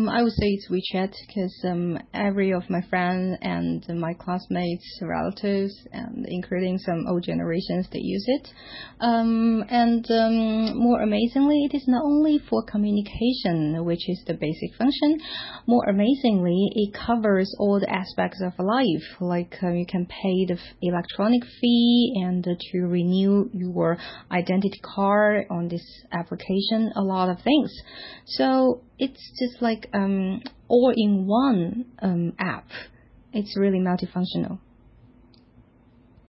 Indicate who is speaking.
Speaker 1: Um, I would say it's WeChat because um, every of my friends and my classmates, relatives, and including some old generations, they use it. Um, and um, more amazingly, it is not only for communication, which is the basic function. More amazingly, it covers all the aspects of life, like uh, you can pay the electronic fee and uh, to renew your identity card on this application, a lot of things. So it's just like um, all in one um, app. It's really multifunctional.